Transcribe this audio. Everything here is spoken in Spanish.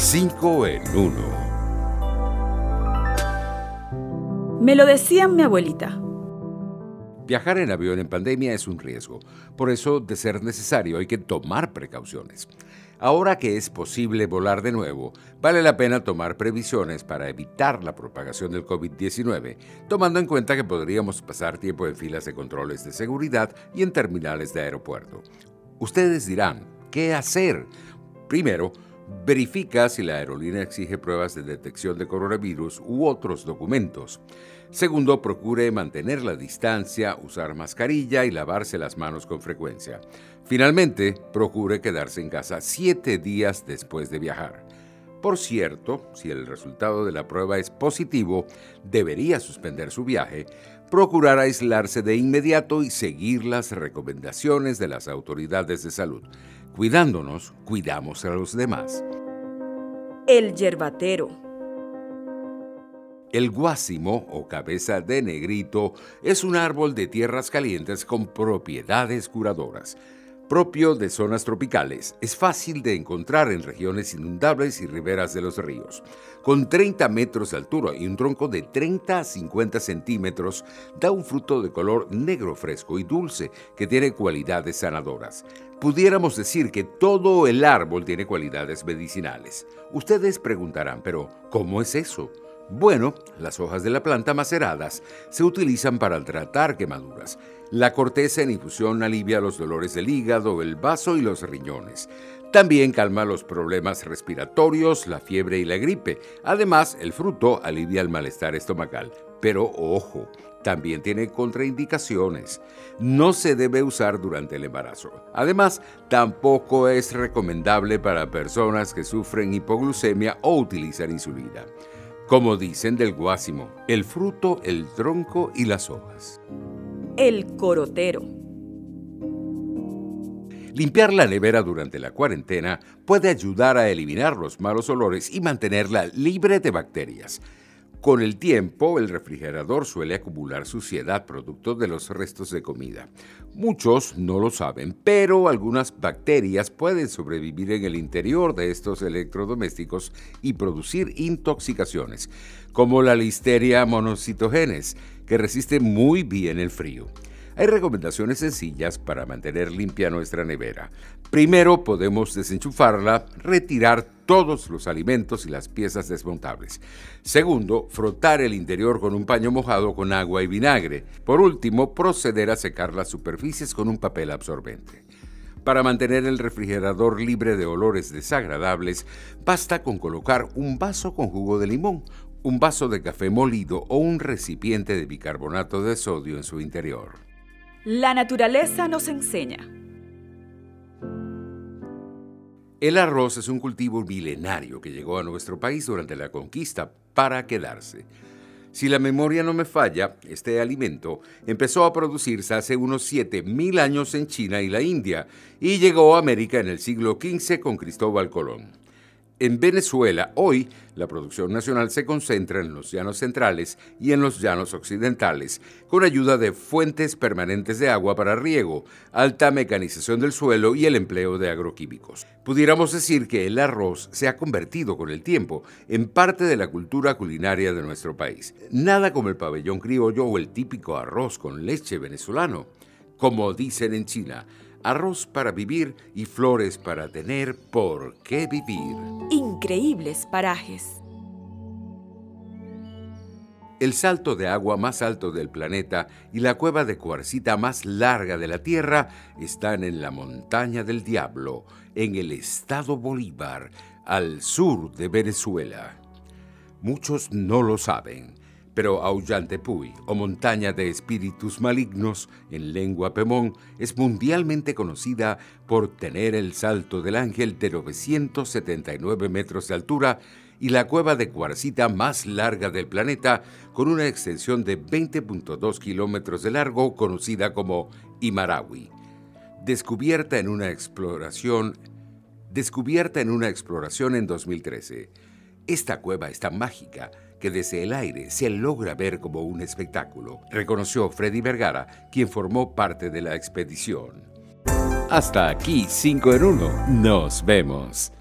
5 en 1. Me lo decía mi abuelita. Viajar en avión en pandemia es un riesgo, por eso, de ser necesario, hay que tomar precauciones. Ahora que es posible volar de nuevo, vale la pena tomar previsiones para evitar la propagación del COVID-19, tomando en cuenta que podríamos pasar tiempo en filas de controles de seguridad y en terminales de aeropuerto. Ustedes dirán, ¿qué hacer? Primero, verifica si la aerolínea exige pruebas de detección de coronavirus u otros documentos. Segundo, procure mantener la distancia, usar mascarilla y lavarse las manos con frecuencia. Finalmente, procure quedarse en casa siete días después de viajar. Por cierto, si el resultado de la prueba es positivo, debería suspender su viaje, procurar aislarse de inmediato y seguir las recomendaciones de las autoridades de salud. Cuidándonos, cuidamos a los demás. El yerbatero. El guásimo o cabeza de negrito es un árbol de tierras calientes con propiedades curadoras. Propio de zonas tropicales, es fácil de encontrar en regiones inundables y riberas de los ríos. Con 30 metros de altura y un tronco de 30 a 50 centímetros, da un fruto de color negro fresco y dulce que tiene cualidades sanadoras. Pudiéramos decir que todo el árbol tiene cualidades medicinales. Ustedes preguntarán, pero ¿cómo es eso? Bueno, las hojas de la planta maceradas se utilizan para tratar quemaduras. La corteza en infusión alivia los dolores del hígado, el vaso y los riñones. También calma los problemas respiratorios, la fiebre y la gripe. Además, el fruto alivia el malestar estomacal. Pero ojo, también tiene contraindicaciones. No se debe usar durante el embarazo. Además, tampoco es recomendable para personas que sufren hipoglucemia o utilizan insulina como dicen del guásimo, el fruto, el tronco y las hojas. El corotero. Limpiar la nevera durante la cuarentena puede ayudar a eliminar los malos olores y mantenerla libre de bacterias. Con el tiempo, el refrigerador suele acumular suciedad producto de los restos de comida. Muchos no lo saben, pero algunas bacterias pueden sobrevivir en el interior de estos electrodomésticos y producir intoxicaciones, como la listeria monocitogenes, que resiste muy bien el frío. Hay recomendaciones sencillas para mantener limpia nuestra nevera. Primero podemos desenchufarla, retirar todos los alimentos y las piezas desmontables. Segundo, frotar el interior con un paño mojado con agua y vinagre. Por último, proceder a secar las superficies con un papel absorbente. Para mantener el refrigerador libre de olores desagradables, basta con colocar un vaso con jugo de limón, un vaso de café molido o un recipiente de bicarbonato de sodio en su interior. La naturaleza nos enseña. El arroz es un cultivo milenario que llegó a nuestro país durante la conquista para quedarse. Si la memoria no me falla, este alimento empezó a producirse hace unos 7.000 años en China y la India y llegó a América en el siglo XV con Cristóbal Colón. En Venezuela, hoy, la producción nacional se concentra en los llanos centrales y en los llanos occidentales, con ayuda de fuentes permanentes de agua para riego, alta mecanización del suelo y el empleo de agroquímicos. Pudiéramos decir que el arroz se ha convertido con el tiempo en parte de la cultura culinaria de nuestro país. Nada como el pabellón criollo o el típico arroz con leche venezolano. Como dicen en China, arroz para vivir y flores para tener por qué vivir. Increíbles parajes. El salto de agua más alto del planeta y la cueva de cuarcita más larga de la Tierra están en la montaña del Diablo, en el estado Bolívar, al sur de Venezuela. Muchos no lo saben, pero Aullante-Puy, o montaña de espíritus malignos en lengua pemón, es mundialmente conocida por tener el salto del ángel de 979 metros de altura y la cueva de cuarcita más larga del planeta, con una extensión de 20.2 kilómetros de largo, conocida como Imarawi. Descubierta en una exploración descubierta en una exploración en 2013. Esta cueva es tan mágica que desde el aire se logra ver como un espectáculo, reconoció Freddy Vergara, quien formó parte de la expedición. Hasta aquí 5 en 1. Nos vemos.